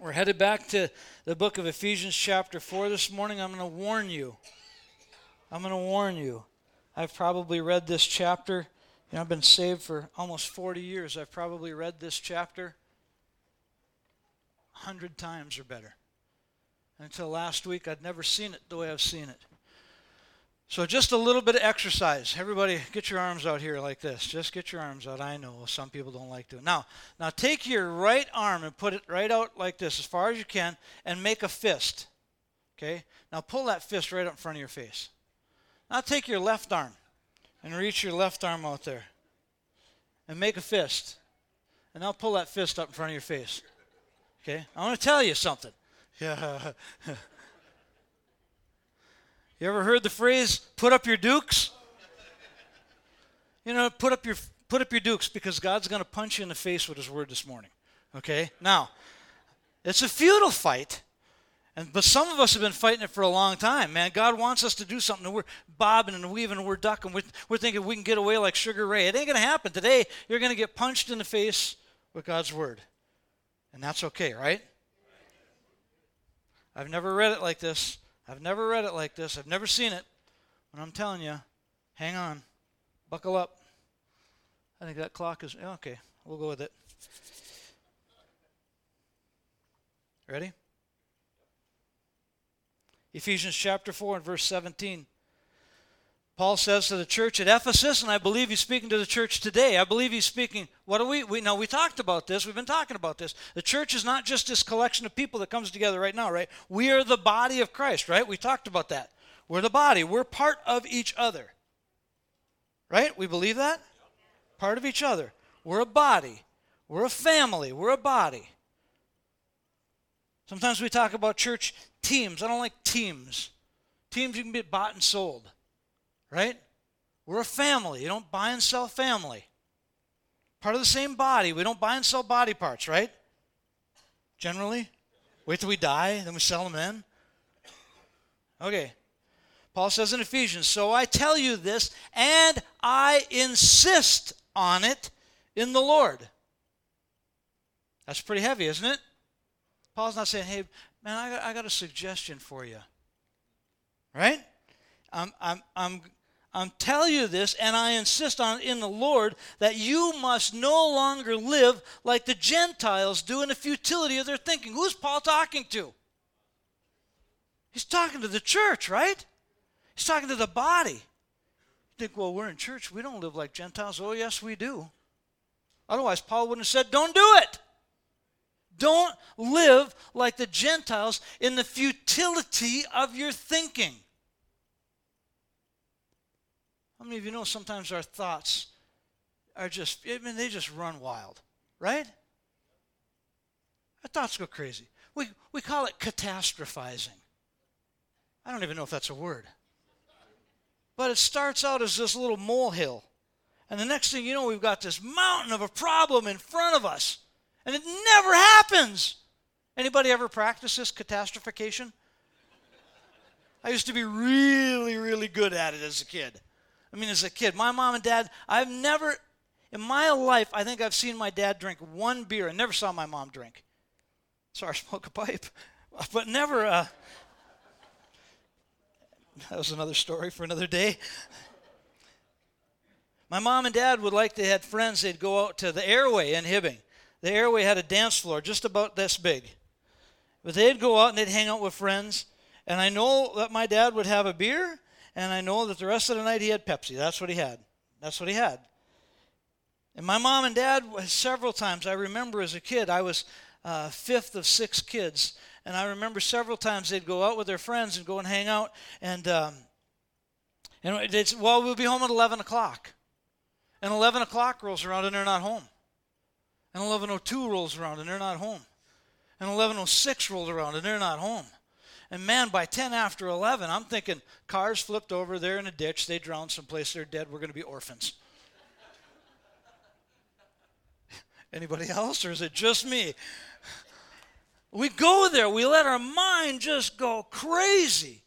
We're headed back to the book of Ephesians, chapter 4 this morning. I'm going to warn you. I'm going to warn you. I've probably read this chapter. You know, I've been saved for almost 40 years. I've probably read this chapter 100 times or better. Until last week, I'd never seen it the way I've seen it. So just a little bit of exercise. Everybody, get your arms out here like this. Just get your arms out. I know some people don't like to. Now, now take your right arm and put it right out like this, as far as you can, and make a fist. Okay. Now pull that fist right up in front of your face. Now take your left arm and reach your left arm out there, and make a fist. And now pull that fist up in front of your face. Okay. I want to tell you something. Yeah. You ever heard the phrase "put up your dukes"? You know, put up your put up your dukes because God's going to punch you in the face with His word this morning. Okay. Now, it's a futile fight, and but some of us have been fighting it for a long time. Man, God wants us to do something, and we're bobbing and weaving, and we're ducking. We're, we're thinking we can get away like Sugar Ray. It ain't going to happen today. You're going to get punched in the face with God's word, and that's okay, right? I've never read it like this. I've never read it like this. I've never seen it. But I'm telling you, hang on. Buckle up. I think that clock is okay. We'll go with it. Ready? Ephesians chapter 4 and verse 17. Paul says to the church at Ephesus, and I believe he's speaking to the church today. I believe he's speaking. What do we? We know we talked about this. We've been talking about this. The church is not just this collection of people that comes together right now, right? We are the body of Christ, right? We talked about that. We're the body. We're part of each other, right? We believe that. Part of each other. We're a body. We're a family. We're a body. Sometimes we talk about church teams. I don't like teams. Teams you can be bought and sold right? We're a family. You don't buy and sell family. Part of the same body. We don't buy and sell body parts, right? Generally. Wait till we die, then we sell them in. Okay. Paul says in Ephesians, So I tell you this, and I insist on it in the Lord. That's pretty heavy, isn't it? Paul's not saying, hey, man, I got, I got a suggestion for you. Right? I'm, I'm, I'm I'm telling you this, and I insist on in the Lord that you must no longer live like the Gentiles do in the futility of their thinking. Who's Paul talking to? He's talking to the church, right? He's talking to the body. You think, well, we're in church. We don't live like Gentiles. Oh, yes, we do. Otherwise, Paul wouldn't have said, don't do it. Don't live like the Gentiles in the futility of your thinking. How many of you know sometimes our thoughts are just, I mean, they just run wild, right? Our thoughts go crazy. We, we call it catastrophizing. I don't even know if that's a word. But it starts out as this little molehill. And the next thing you know, we've got this mountain of a problem in front of us. And it never happens. Anybody ever practice this catastrophication? I used to be really, really good at it as a kid. I mean, as a kid, my mom and dad, I've never, in my life, I think I've seen my dad drink one beer. I never saw my mom drink. Sorry, smoke a pipe. But never, uh, that was another story for another day. My mom and dad would like, they had friends, they'd go out to the airway in Hibbing. The airway had a dance floor just about this big. But they'd go out and they'd hang out with friends. And I know that my dad would have a beer and I know that the rest of the night he had Pepsi. That's what he had. That's what he had. And my mom and dad, several times, I remember as a kid, I was uh, fifth of six kids, and I remember several times they'd go out with their friends and go and hang out, and um, and say, well, we'll be home at 11 o'clock. And 11 o'clock rolls around and they're not home. And 11.02 rolls around and they're not home. And 11.06 rolls around and they're not home. And man, by 10 after 11, I'm thinking cars flipped over, they're in a ditch, they drowned someplace, they're dead, we're going to be orphans. Anybody else, or is it just me? We go there, we let our mind just go crazy.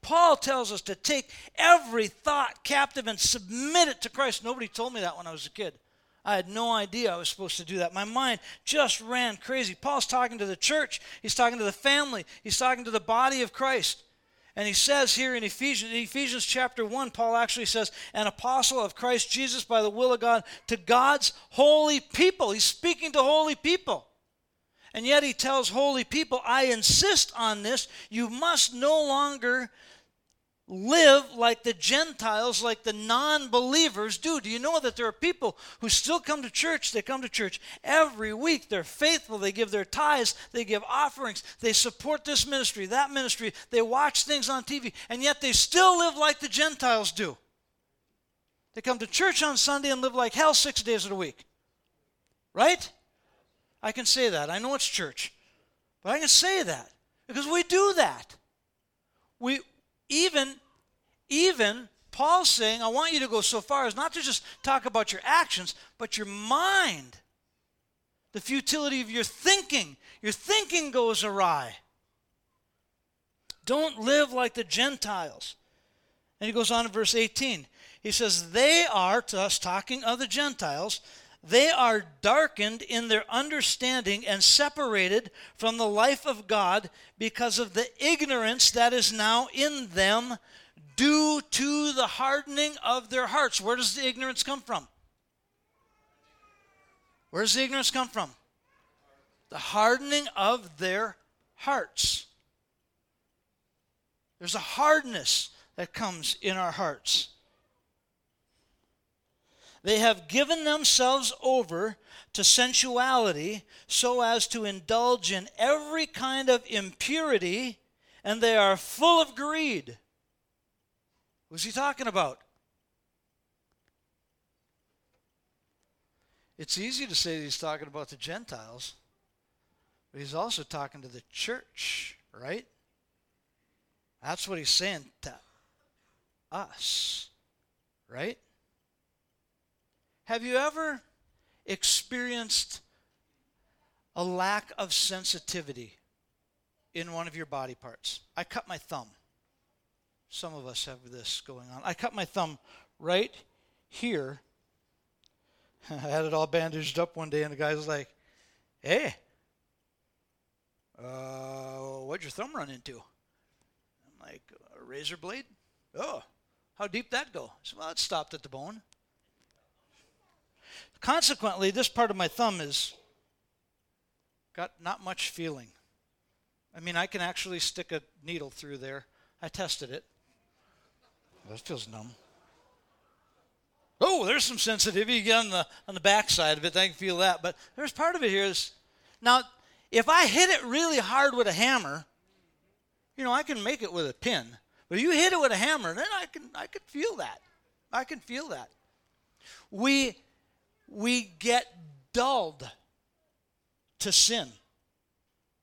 Paul tells us to take every thought captive and submit it to Christ. Nobody told me that when I was a kid. I had no idea I was supposed to do that. My mind just ran crazy. Paul's talking to the church, he's talking to the family, he's talking to the body of Christ. And he says here in Ephesians, Ephesians chapter 1, Paul actually says, an apostle of Christ Jesus by the will of God to God's holy people. He's speaking to holy people. And yet he tells holy people, I insist on this. You must no longer live like the Gentiles, like the non believers do. Do you know that there are people who still come to church? They come to church every week. They're faithful. They give their tithes. They give offerings. They support this ministry, that ministry. They watch things on TV. And yet they still live like the Gentiles do. They come to church on Sunday and live like hell six days of the week. Right? I can say that. I know it's church. But I can say that because we do that. We, even, even Paul's saying, I want you to go so far as not to just talk about your actions, but your mind. The futility of your thinking. Your thinking goes awry. Don't live like the Gentiles. And he goes on in verse 18. He says, They are, to us talking of the Gentiles, they are darkened in their understanding and separated from the life of God because of the ignorance that is now in them due to the hardening of their hearts. Where does the ignorance come from? Where does the ignorance come from? The hardening of their hearts. There's a hardness that comes in our hearts. They have given themselves over to sensuality so as to indulge in every kind of impurity, and they are full of greed. Who's he talking about? It's easy to say he's talking about the Gentiles, but he's also talking to the church, right? That's what he's saying to us, right? Have you ever experienced a lack of sensitivity in one of your body parts? I cut my thumb. Some of us have this going on. I cut my thumb right here. I had it all bandaged up one day, and the guy was like, Hey, uh, what'd your thumb run into? I'm like, A razor blade? Oh, how deep that go? Well, it stopped at the bone. Consequently, this part of my thumb is got not much feeling. I mean, I can actually stick a needle through there. I tested it. That feels numb. Oh, there's some sensitivity on the on the backside of it. I can feel that. But there's part of it here is now if I hit it really hard with a hammer, you know, I can make it with a pin. But if you hit it with a hammer, then I can I can feel that. I can feel that. We we get dulled to sin.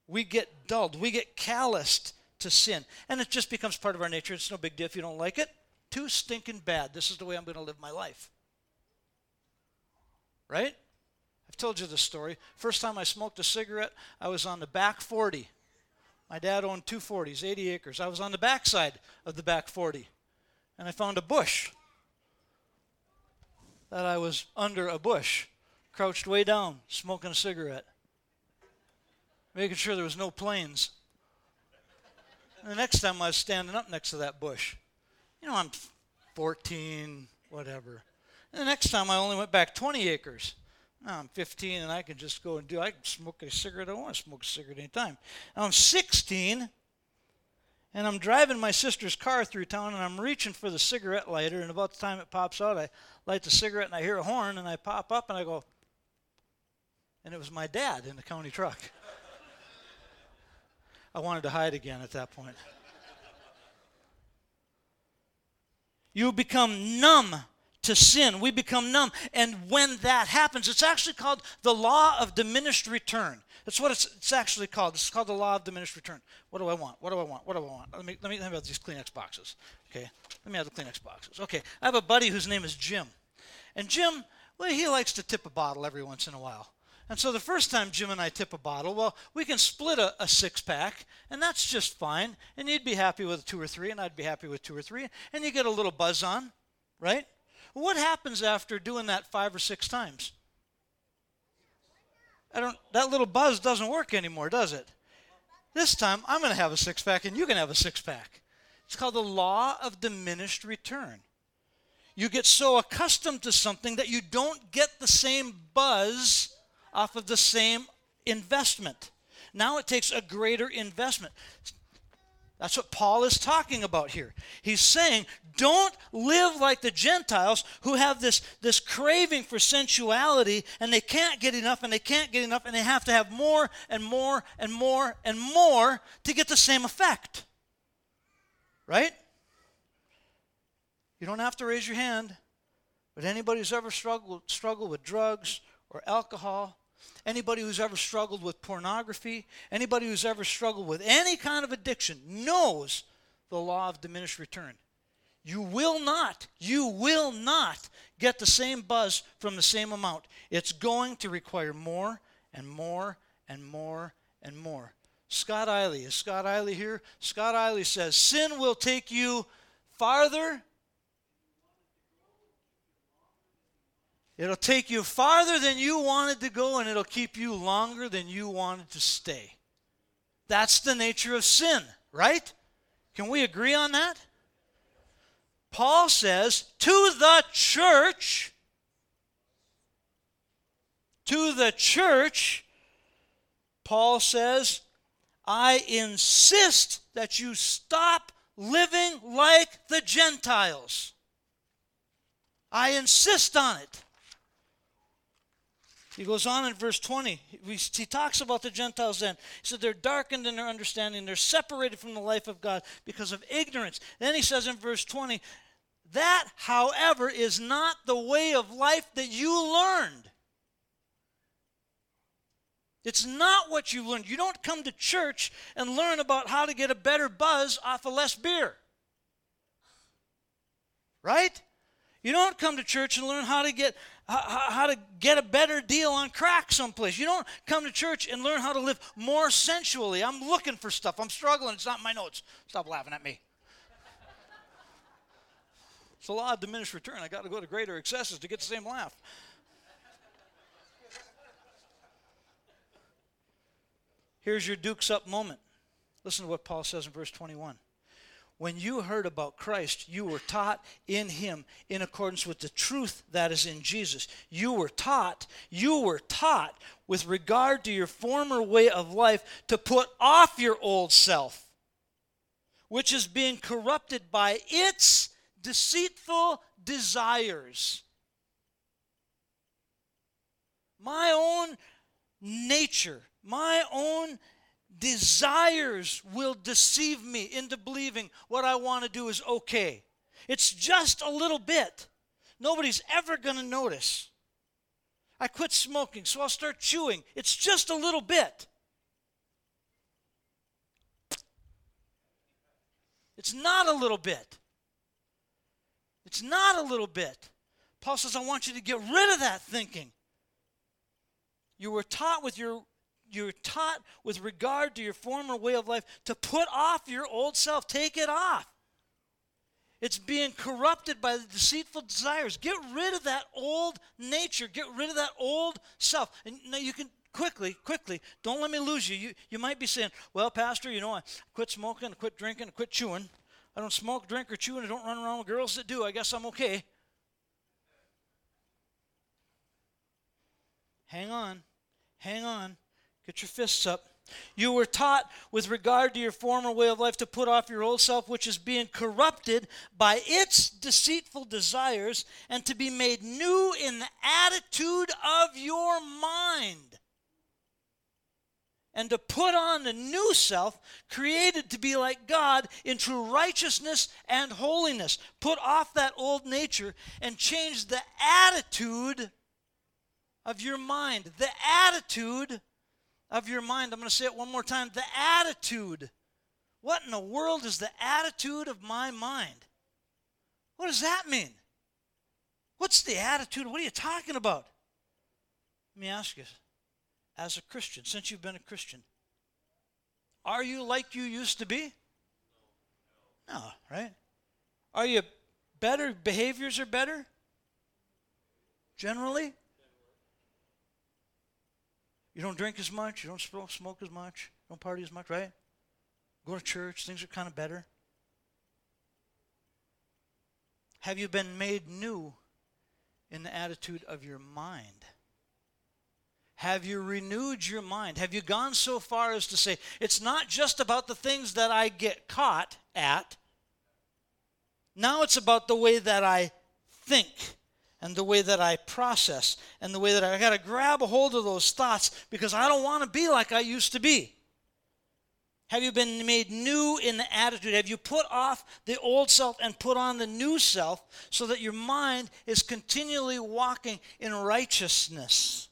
We get dulled. We get calloused to sin. And it just becomes part of our nature. It's no big deal if you don't like it. Too stinking bad. This is the way I'm going to live my life. Right? I've told you this story. First time I smoked a cigarette, I was on the back 40. My dad owned two 40s, 80 acres. I was on the back side of the back 40. And I found a bush that I was under a bush, crouched way down, smoking a cigarette, making sure there was no planes. And the next time I was standing up next to that bush. You know, I'm 14, whatever. And the next time I only went back 20 acres. Now I'm 15 and I can just go and do, I can smoke a cigarette. I want to smoke a cigarette anytime. Now I'm 16 and I'm driving my sister's car through town and I'm reaching for the cigarette lighter and about the time it pops out I light the cigarette and I hear a horn and I pop up and I go and it was my dad in the county truck. I wanted to hide again at that point. You become numb to sin. We become numb. And when that happens, it's actually called the law of diminished return. That's what it's, it's actually called. It's called the law of diminished return. What do I want? What do I want? What do I want? Let me let me have these Kleenex boxes. Okay. Let me have the Kleenex boxes. Okay. I have a buddy whose name is Jim. And Jim, well, he likes to tip a bottle every once in a while. And so the first time Jim and I tip a bottle, well, we can split a, a, six pack, and that's just fine. And you'd be happy with two or three, and I'd be happy with two or three, and you get a little buzz on, right? What happens after doing that five or six times? I don't that little buzz doesn't work anymore, does it? This time I'm going to have a six pack and you can have a six pack. It's called the law of diminished return. You get so accustomed to something that you don't get the same buzz off of the same investment. Now it takes a greater investment. That's what Paul is talking about here. He's saying, don't live like the Gentiles who have this, this craving for sensuality and they can't get enough and they can't get enough and they have to have more and more and more and more to get the same effect. Right? You don't have to raise your hand, but anybody who's ever struggled, struggled with drugs or alcohol Anybody who's ever struggled with pornography, anybody who's ever struggled with any kind of addiction knows the law of diminished return. You will not, you will not get the same buzz from the same amount. It's going to require more and more and more and more. Scott Eiley, is Scott Eiley here? Scott Eiley says, Sin will take you farther It'll take you farther than you wanted to go, and it'll keep you longer than you wanted to stay. That's the nature of sin, right? Can we agree on that? Paul says to the church, to the church, Paul says, I insist that you stop living like the Gentiles. I insist on it. He goes on in verse 20. He, talks about the Gentiles then. He said they're darkened in their understanding. They're separated from the life of God because of ignorance. Then he says in verse 20, that, however, is not the way of life that you learned. It's not what you learned. You don't come to church and learn about how to get a better buzz off of less beer. Right? You don't come to church and learn how to get how, how, to get a better deal on crack someplace. You don't come to church and learn how to live more sensually. I'm looking for stuff. I'm struggling. It's not in my notes. Stop laughing at me. It's a law of diminished return. I got to go to greater excesses to get the same laugh. Here's your dukes up moment. Listen to what Paul says in verse 21 when you heard about Christ, you were taught in him in accordance with the truth that is in Jesus. You were taught, you were taught with regard to your former way of life to put off your old self, which is being corrupted by its deceitful desires. My own nature, my own desires will deceive me into believing what I want to do is okay. It's just a little bit. Nobody's ever going to notice. I quit smoking, so I'll start chewing. It's just a little bit. It's not a little bit. It's not a little bit. Paul says, I want you to get rid of that thinking. You were taught with your you're taught with regard to your former way of life to put off your old self. Take it off. It's being corrupted by the deceitful desires. Get rid of that old nature. Get rid of that old self. And now you can quickly, quickly, don't let me lose you. You, you might be saying, well, Pastor, you know, I quit smoking, I quit drinking, I quit chewing. I don't smoke, drink, or chew, and I don't run around with girls that do. I guess I'm okay. Hang on. Hang on. Get your fists up. You were taught with regard to your former way of life to put off your old self, which is being corrupted by its deceitful desires, and to be made new in the attitude of your mind. And to put on the new self, created to be like God in true righteousness and holiness. Put off that old nature and change the attitude of your mind. The attitude of your mind. I'm going to say it one more time. The attitude. What in the world is the attitude of my mind? What does that mean? What's the attitude? What are you talking about? Let me ask you, as a Christian, since you've been a Christian, are you like you used to be? No, right? Are you better? Behaviors are better? Generally? You don't drink as much. You don't smoke as much. You Don't party as much, right? Go to church. Things are kind of better. Have you been made new in the attitude of your mind? Have you renewed your mind? Have you gone so far as to say, it's not just about the things that I get caught at. Now it's about the way that I think and the way that I process and the way that I, I got to grab a hold of those thoughts because I don't want to be like I used to be. Have you been made new in the attitude? Have you put off the old self and put on the new self so that your mind is continually walking in righteousness?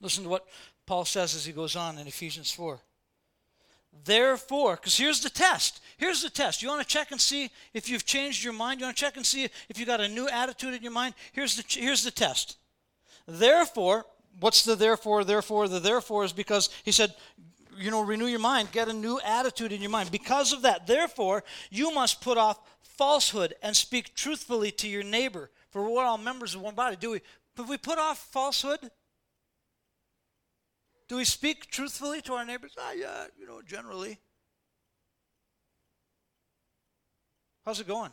Listen to what Paul says as he goes on in Ephesians 4. Therefore, because here's the test. Here's the test. You want to check and see if you've changed your mind? You want to check and see if you got a new attitude in your mind? Here's the, here's the test. Therefore, what's the therefore? Therefore, the therefore is because he said, you know, renew your mind, get a new attitude in your mind. Because of that, therefore, you must put off falsehood and speak truthfully to your neighbor. For we're all members of one body. Do we? Have we put off falsehood? Do we speak truthfully to our neighbors? Ah, yeah, you know, generally. How's it going?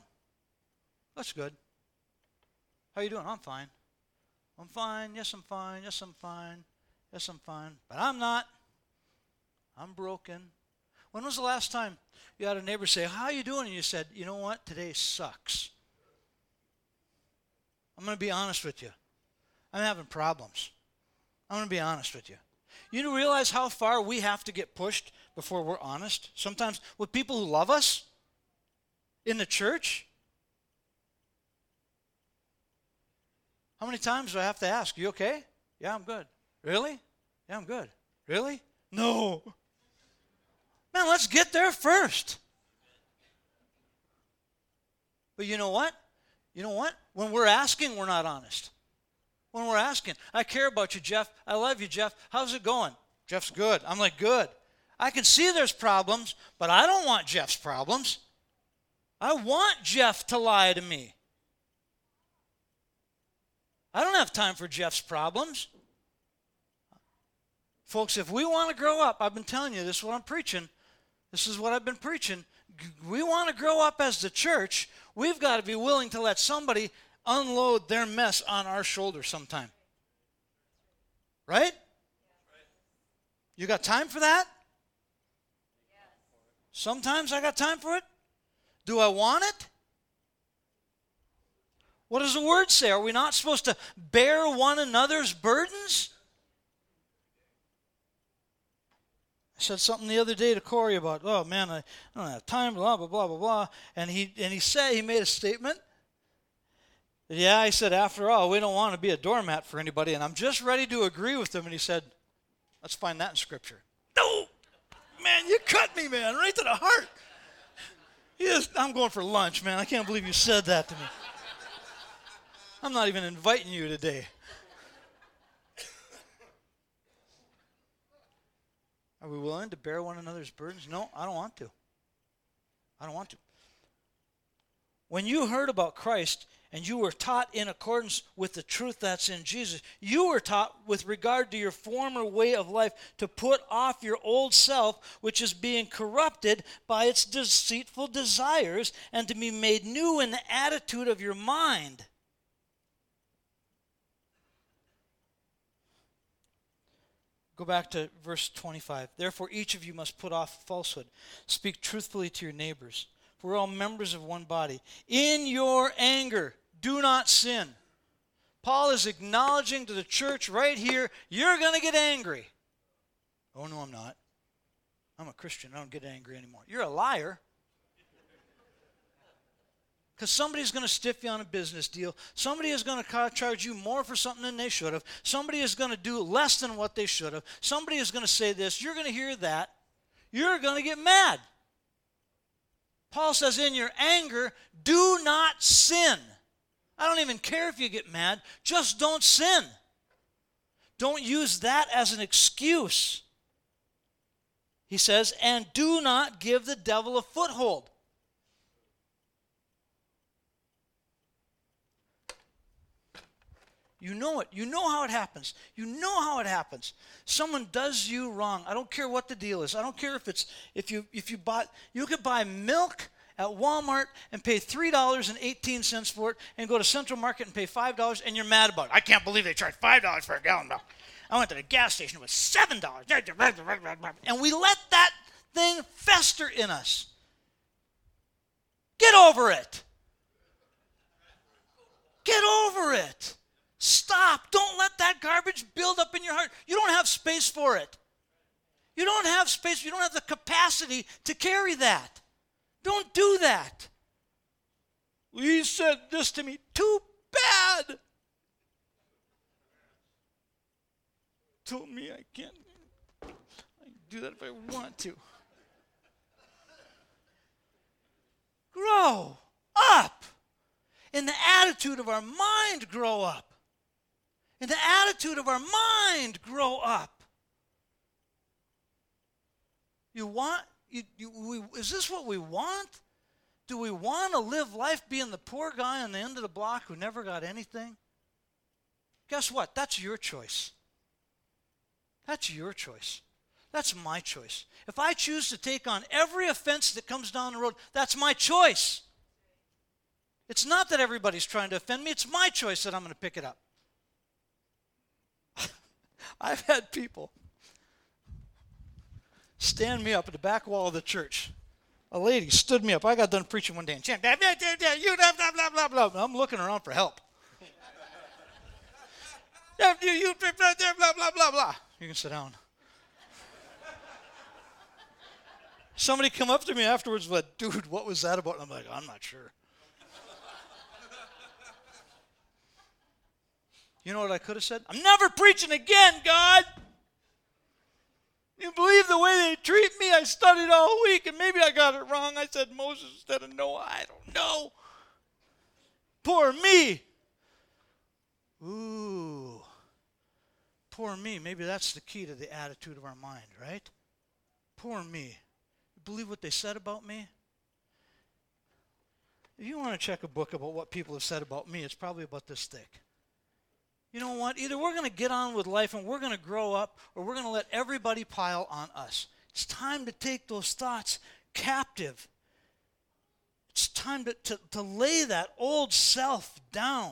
That's good. How you doing? I'm fine. I'm fine. Yes, I'm fine. Yes, I'm fine. Yes, I'm fine. But I'm not. I'm broken. When was the last time you had a neighbor say, How you doing? And you said, You know what? Today sucks. I'm going to be honest with you. I'm having problems. I'm going to be honest with you. You realize how far we have to get pushed before we're honest? Sometimes with people who love us in the church. How many times do I have to ask, You okay? Yeah, I'm good. Really? Yeah, I'm good. Really? No. Man, let's get there first. But you know what? You know what? When we're asking, we're not honest when we're asking. I care about you, Jeff. I love you, Jeff. How's it going? Jeff's good. I'm like, good. I can see there's problems, but I don't want Jeff's problems. I want Jeff to lie to me. I don't have time for Jeff's problems. Folks, if we want to grow up, I've been telling you this is what I'm preaching. This is what I've been preaching. We want to grow up as the church. We've got to be willing to let somebody unload their mess on our shoulders sometime. Right? You got time for that? Sometimes I got time for it. Do I want it? What does the word say? Are we not supposed to bear one another's burdens? I said something the other day to Corey about, oh man, I, don't have time, blah blah blah blah blah. And he and he said he made a statement yeah, I said, after all, we don't want to be a doormat for anybody, and I'm just ready to agree with him. And he said, let's find that in Scripture. No! Man, you cut me, man, right to the heart. Yes, I'm going for lunch, man. I can't believe you said that to me. I'm not even inviting you today. Are we willing to bear one another's burdens? No, I don't want to. I don't want to. When you heard about Christ, and you were taught in accordance with the truth that's in Jesus. You were taught with regard to your former way of life to put off your old self, which is being corrupted by its deceitful desires, and to be made new in the attitude of your mind. Go back to verse 25. Therefore, each of you must put off falsehood. Speak truthfully to your neighbors. We're all members of one body. In your anger, do not sin. Paul is acknowledging to the church right here, you're going to get angry. Oh, no, I'm not. I'm a Christian. I don't get angry anymore. You're a liar. Because somebody's going to stiff you on a business deal. Somebody is going to charge you more for something than they should have. Somebody is going to do less than what they should have. Somebody is going to say this. You're going to hear that. You're going to get mad. Paul says, in your anger, do not sin. I don't even care if you get mad, just don't sin. Don't use that as an excuse. He says, and do not give the devil a foothold. You know it. You know how it happens. You know how it happens. Someone does you wrong. I don't care what the deal is. I don't care if it's if you if you bought you could buy milk at Walmart and pay $3.18 for it and go to Central Market and pay $5 and you're mad about it. I can't believe they charge $5 for a gallon milk. I went to the gas station, it was $7. And we let that thing fester in us. Get over it. Get over it. Stop. Don't let that garbage build up in your heart. You don't have space for it. You don't have space. You don't have the capacity to carry that. Don't do that. He said this to me. Too bad. Told me I can't. I can do that if I want to. Grow up. In the attitude of our mind, grow up. In the attitude of our mind, grow up. You want you, you, we, is this what we want? Do we want to live life being the poor guy on the end of the block who never got anything? Guess what? That's your choice. That's your choice. That's my choice. If I choose to take on every offense that comes down the road, that's my choice. It's not that everybody's trying to offend me, it's my choice that I'm going to pick it up. I've had people stand me up at the back wall of the church. A lady stood me up. I got done preaching one day and chanted, you blah, blah, blah, blah, blah. I'm looking around for help. you, blah, blah, blah, blah. You can sit down. Somebody come up to me afterwards went, dude, what was that about? And I'm like, I'm not sure. You know what I could have said? I'm never preaching again, God. You believe the way they treat me? I studied all week and maybe I got it wrong. I said Moses instead of Noah. I don't know. Poor me. Ooh. Poor me. Maybe that's the key to the attitude of our mind, right? Poor me. You believe what they said about me? If you want to check a book about what people have said about me, it's probably about this thick you know what? Either we're going to get on with life and we're going to grow up, or we're going to let everybody pile on us. It's time to take those thoughts captive. It's time to, to, to lay that old self down.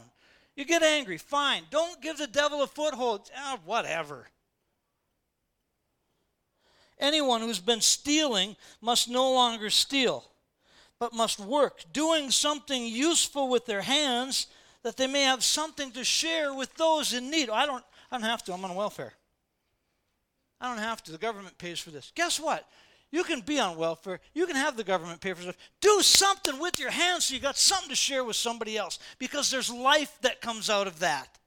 You get angry, fine. Don't give the devil a foothold. Ah, whatever. Anyone who's been stealing must no longer steal, but must work, doing something useful with their hands that they may have something to share with those in need. I don't, I don't have to. I'm on welfare. I don't have to. The government pays for this. Guess what? You can be on welfare. You can have the government pay for stuff. Do something with your hands so you got something to share with somebody else because there's life that comes out of that.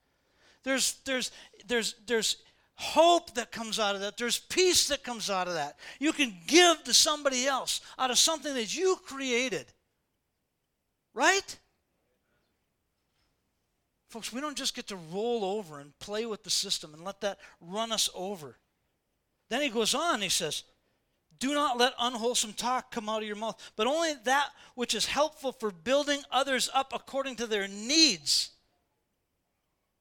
There's, there's, there's, there's hope that comes out of that. There's peace that comes out of that. You can give to somebody else out of something that you created. Right? Folks, we don't just get to roll over and play with the system and let that run us over. Then he goes on, he says, Do not let unwholesome talk come out of your mouth, but only that which is helpful for building others up according to their needs,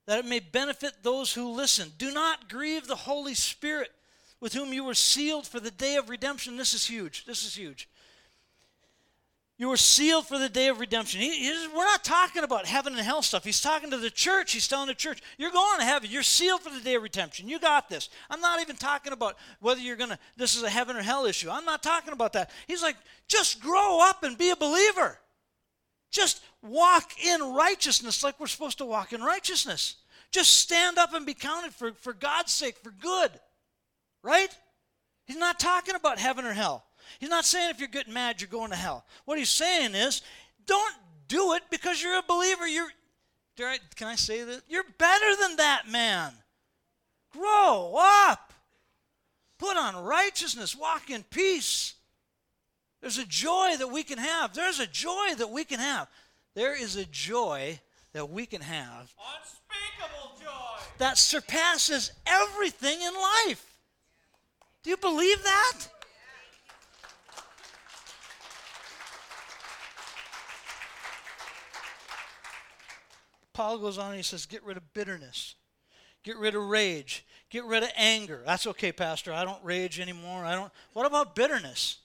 that it may benefit those who listen. Do not grieve the Holy Spirit with whom you were sealed for the day of redemption. This is huge. This is huge. You were sealed for the day of redemption. He, we're not talking about heaven and hell stuff. He's talking to the church. He's telling the church, you're going to heaven. You're sealed for the day of redemption. You got this. I'm not even talking about whether you're going to, this is a heaven or hell issue. I'm not talking about that. He's like, just grow up and be a believer. Just walk in righteousness like we're supposed to walk in righteousness. Just stand up and be counted for, for God's sake, for good. Right? He's not talking about heaven or hell. He's not saying if you're getting mad, you're going to hell. What he's saying is, don't do it because you're a believer. You're, can I say this? You're better than that man. Grow up. Put on righteousness. Walk in peace. There's a joy that we can have. There's a joy that we can have. There is a joy that we can have. Unspeakable joy. That surpasses everything in life. Do you believe that? Paul goes on and he says, get rid of bitterness, get rid of rage, get rid of anger. That's okay, Pastor. I don't rage anymore. I don't. What about bitterness?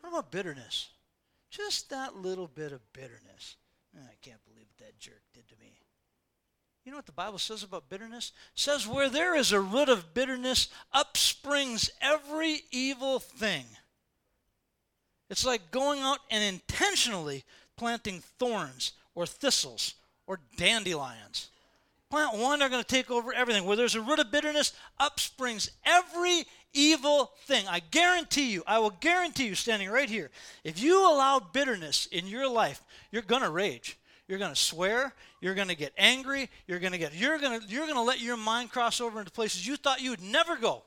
What about bitterness? Just that little bit of bitterness. I can't believe what that jerk did to me. You know what the Bible says about bitterness? It says where there is a root of bitterness, upsprings every evil thing. It's like going out and intentionally planting thorns or thistles or dandelions. Plant one, they're going to take over everything. Where there's a root of bitterness, upsprings every evil thing. I guarantee you, I will guarantee you, standing right here, if you allow bitterness in your life, you're going to rage. You're going to swear. You're going to get angry. You're going to get. You're going to. You're going to let your mind cross over into places you thought you would never go.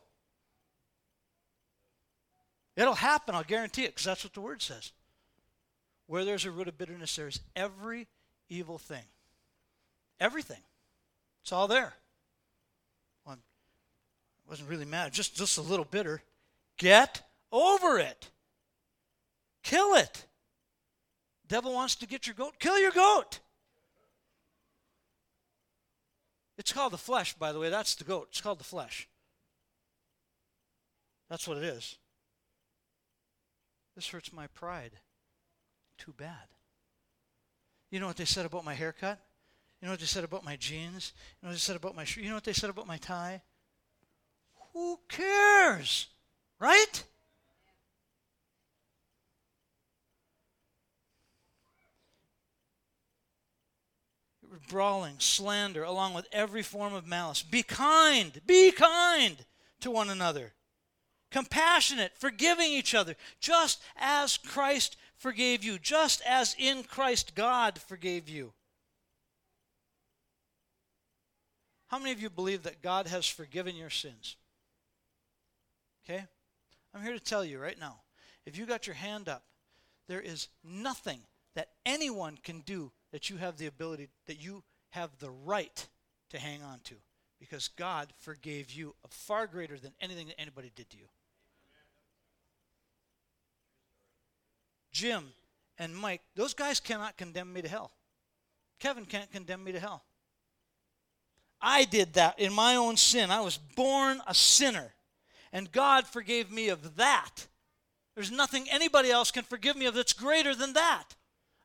It'll happen. I'll guarantee it, because that's what the word says. Where there's a root of bitterness, there's every evil thing. Everything. It's all there. Well, I wasn't really mad. Just just a little bitter. Get over it. Kill it devil wants to get your goat, kill your goat. It's called the flesh, by the way. That's the goat. It's called the flesh. That's what it is. This hurts my pride. Too bad. You know what they said about my haircut? You know what they said about my jeans? You know what they said about my shirt? You know what they said about my tie? Who cares? Right? brawling, slander, along with every form of malice. Be kind, be kind to one another. Compassionate, forgiving each other, just as Christ forgave you, just as in Christ God forgave you. How many of you believe that God has forgiven your sins? Okay? I'm here to tell you right now if you got your hand up, there is nothing that anyone can do that you have the ability, that you have the right to hang on to because God forgave you far greater than anything that anybody did to you. Jim and Mike, those guys cannot condemn me to hell. Kevin can't condemn me to hell. I did that in my own sin. I was born a sinner, and God forgave me of that. There's nothing anybody else can forgive me of that's greater than that.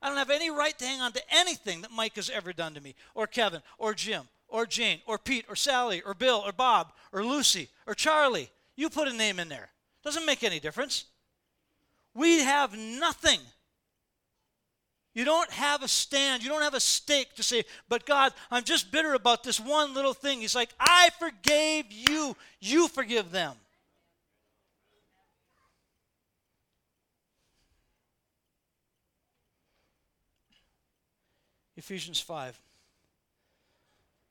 I don't have any right to hang on to anything that Mike has ever done to me, or Kevin, or Jim, or Jane, or Pete, or Sally, or Bill, or Bob, or Lucy, or Charlie. You put a name in there. Doesn't make any difference. We have nothing. You don't have a stand. You don't have a stake to say, but God, I'm just bitter about this one little thing. He's like, I forgave you. You forgive them. Ephesians 5.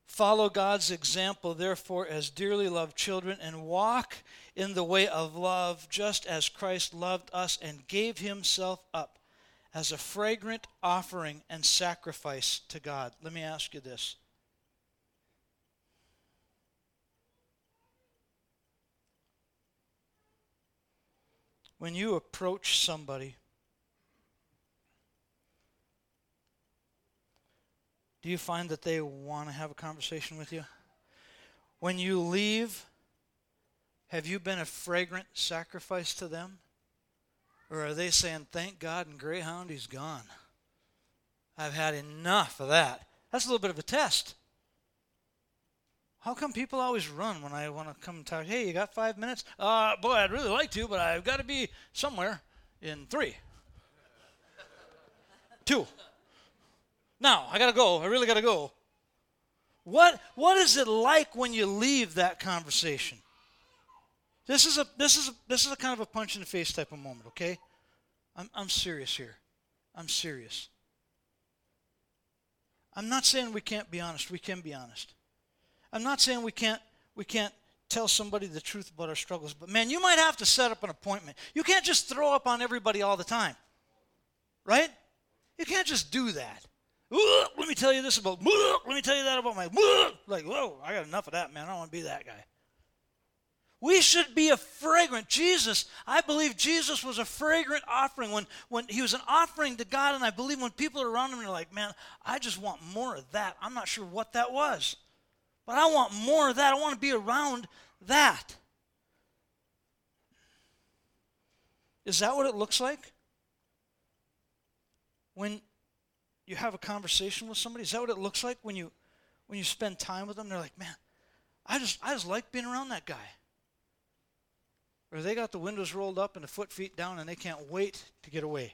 Follow God's example, therefore, as dearly loved children, and walk in the way of love, just as Christ loved us and gave himself up as a fragrant offering and sacrifice to God. Let me ask you this. When you approach somebody Do you find that they want to have a conversation with you? When you leave, have you been a fragrant sacrifice to them? Or are they saying, Thank God and Greyhound, he's gone? I've had enough of that. That's a little bit of a test. How come people always run when I want to come talk? Hey, you got five minutes? Uh, boy, I'd really like to, but I've got to be somewhere in three, two. Now, I got to go. I really got to go. What, what is it like when you leave that conversation? This is a this is a, this is a kind of a punch in the face type of moment, okay? I'm I'm serious here. I'm serious. I'm not saying we can't be honest. We can be honest. I'm not saying we can't we can't tell somebody the truth about our struggles, but man, you might have to set up an appointment. You can't just throw up on everybody all the time. Right? You can't just do that let me tell you this about, let me tell you that about my, like, whoa, I got enough of that, man. I don't want to be that guy. We should be a fragrant. Jesus, I believe Jesus was a fragrant offering when, when he was an offering to God. And I believe when people are around him, they're like, man, I just want more of that. I'm not sure what that was, but I want more of that. I want to be around that. Is that what it looks like? When you have a conversation with somebody, is that what it looks like when you when you spend time with them? They're like, man, I just I just like being around that guy. Or they got the windows rolled up and the foot feet down and they can't wait to get away.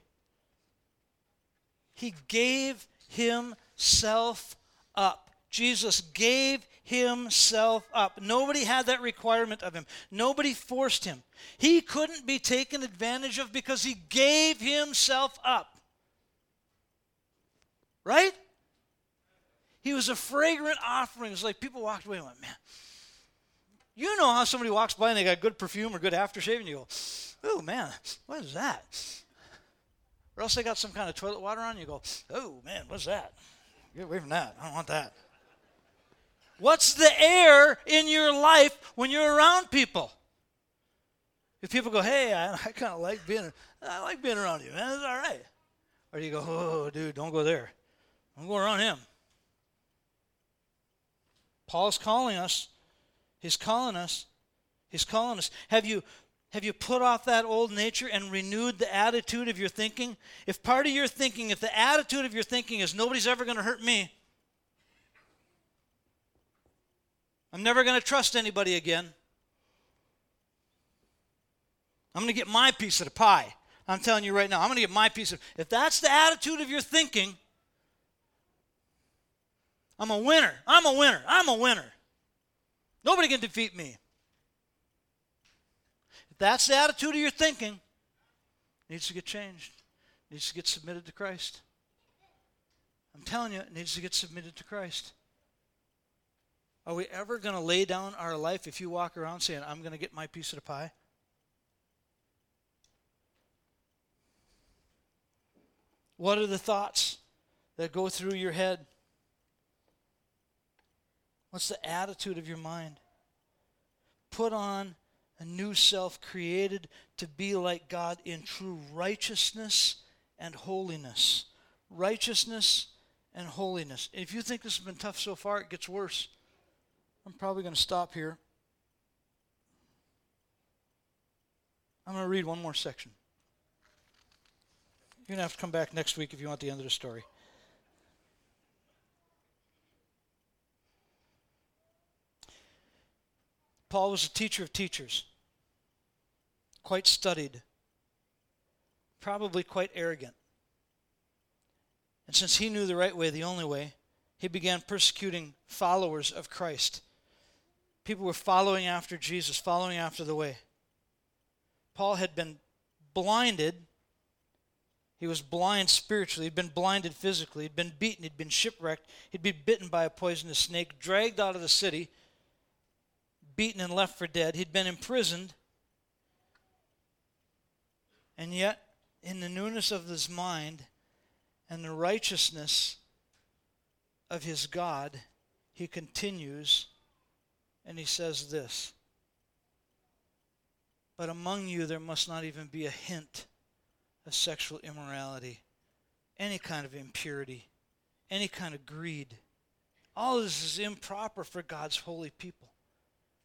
He gave himself up. Jesus gave himself up. Nobody had that requirement of him. Nobody forced him. He couldn't be taken advantage of because he gave himself up. Right? He was a fragrant offering. It's like people walked away and went, man, you know how somebody walks by and they got good perfume or good aftershave, and you go, oh man, what is that? Or else they got some kind of toilet water on, you go, oh man, what's that? Get away from that. I don't want that. What's the air in your life when you're around people? If people go, hey, I, I kind of like being, I like being around you, man. It's all right. Or you go, oh, dude, don't go there. Don't go around him. Paul's calling us He's calling us. He's calling us. Have you have you put off that old nature and renewed the attitude of your thinking? If part of your thinking, if the attitude of your thinking is nobody's ever going to hurt me, I'm never going to trust anybody again. I'm going to get my piece of the pie. I'm telling you right now, I'm going to get my piece of If that's the attitude of your thinking, I'm a winner. I'm a winner. I'm a winner. Nobody can defeat me. If that's the attitude of your thinking, needs to get changed. needs to get submitted to Christ. I'm telling you, it needs to get submitted to Christ. Are we ever going to lay down our life if you walk around saying, I'm going to get my piece of the pie? What are the thoughts that go through your head? What's the attitude of your mind? Put on a new self created to be like God in true righteousness and holiness. Righteousness and holiness. If you think this has been tough so far, it gets worse. I'm probably going to stop here. I'm going to read one more section. You're going to have to come back next week if you want the end of the story. Paul was a teacher of teachers, quite studied, probably quite arrogant. And since he knew the right way, the only way, he began persecuting followers of Christ. People were following after Jesus, following after the way. Paul had been blinded. He was blind spiritually. He'd been blinded physically. He'd been beaten. He'd been shipwrecked. He'd been bitten by a poisonous snake, dragged out of the city beaten and left for dead. He'd been imprisoned. And yet, in the newness of his mind and the righteousness of his God, he continues and he says this But among you there must not even be a hint of sexual immorality, any kind of impurity, any kind of greed. All this is improper for God's holy people.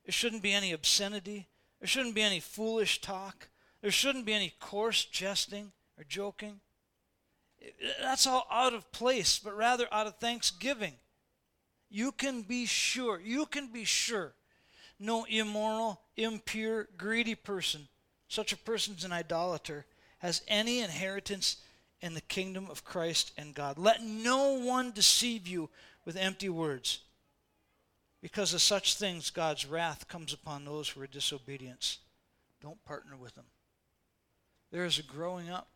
There shouldn't be any obscenity. There shouldn't be any foolish talk. There shouldn't be any coarse jesting or joking. That's all out of place, but rather out of thanksgiving. You can be sure, you can be sure, no immoral, impure, greedy person, such a person's an idolater, has any inheritance in the kingdom of Christ and God. Let no one deceive you with empty words. Because of such things, God's wrath comes upon those who are disobedient. Don't partner with them. There is a growing up.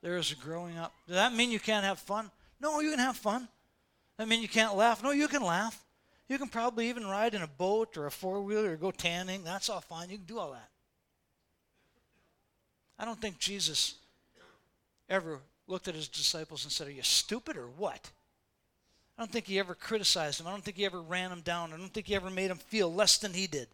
There is a growing up. Does that mean you can't have fun? No, you can have fun. That mean you can't laugh? No, you can laugh. You can probably even ride in a boat or a four wheeler or go tanning. That's all fine. You can do all that. I don't think Jesus ever looked at his disciples and said, Are you stupid or what? I don't think he ever criticized him. I don't think he ever ran him down. I don't think he ever made him feel less than he did.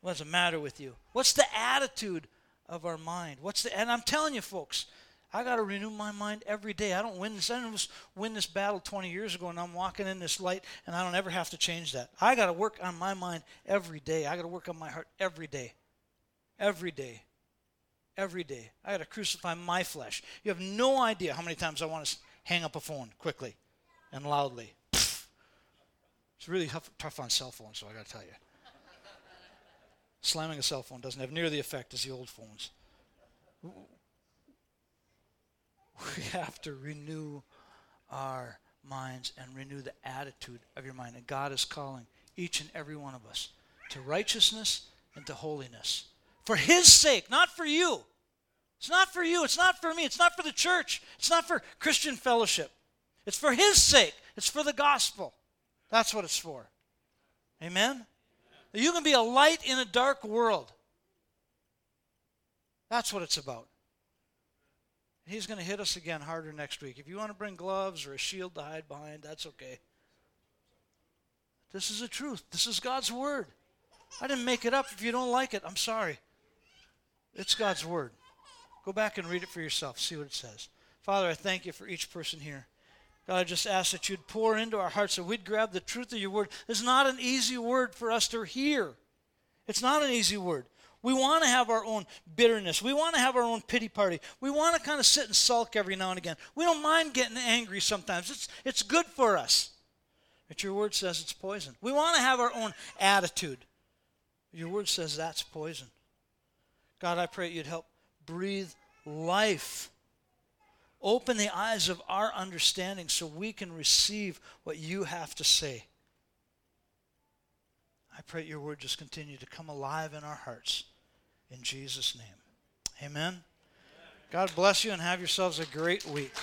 What's the matter with you? What's the attitude of our mind? What's the and I'm telling you folks, I got to renew my mind every day. I don't win this. I didn't win this battle 20 years ago, and I'm walking in this light, and I don't ever have to change that. I got to work on my mind every day. I got to work on my heart every day, every day, every day. I got to crucify my flesh. You have no idea how many times I want to hang up a phone quickly and loudly. It's really tough, tough on cell phones, so I got to tell you. Slamming a cell phone doesn't have near the effect as the old phones. We have to renew our minds and renew the attitude of your mind. And God is calling each and every one of us to righteousness and to holiness. For His sake, not for you. It's not for you. It's not for me. It's not for the church. It's not for Christian fellowship. It's for His sake. It's for the gospel. That's what it's for. Amen? You can be a light in a dark world. That's what it's about. He's going to hit us again harder next week. If you want to bring gloves or a shield to hide behind, that's okay. This is the truth. This is God's word. I didn't make it up. If you don't like it, I'm sorry. It's God's word. Go back and read it for yourself. See what it says. Father, I thank you for each person here. God, I just ask that you'd pour into our hearts that we'd grab the truth of your word. It's not an easy word for us to hear. It's not an easy word. We want to have our own bitterness. We want to have our own pity party. We want to kind of sit and sulk every now and again. We don't mind getting angry sometimes. It's, it's good for us. But your word says it's poison. We want to have our own attitude. Your word says that's poison. God, I pray you'd help breathe life. Open the eyes of our understanding so we can receive what you have to say. I pray your word just continue to come alive in our hearts. In Jesus' name. Amen. God bless you and have yourselves a great week.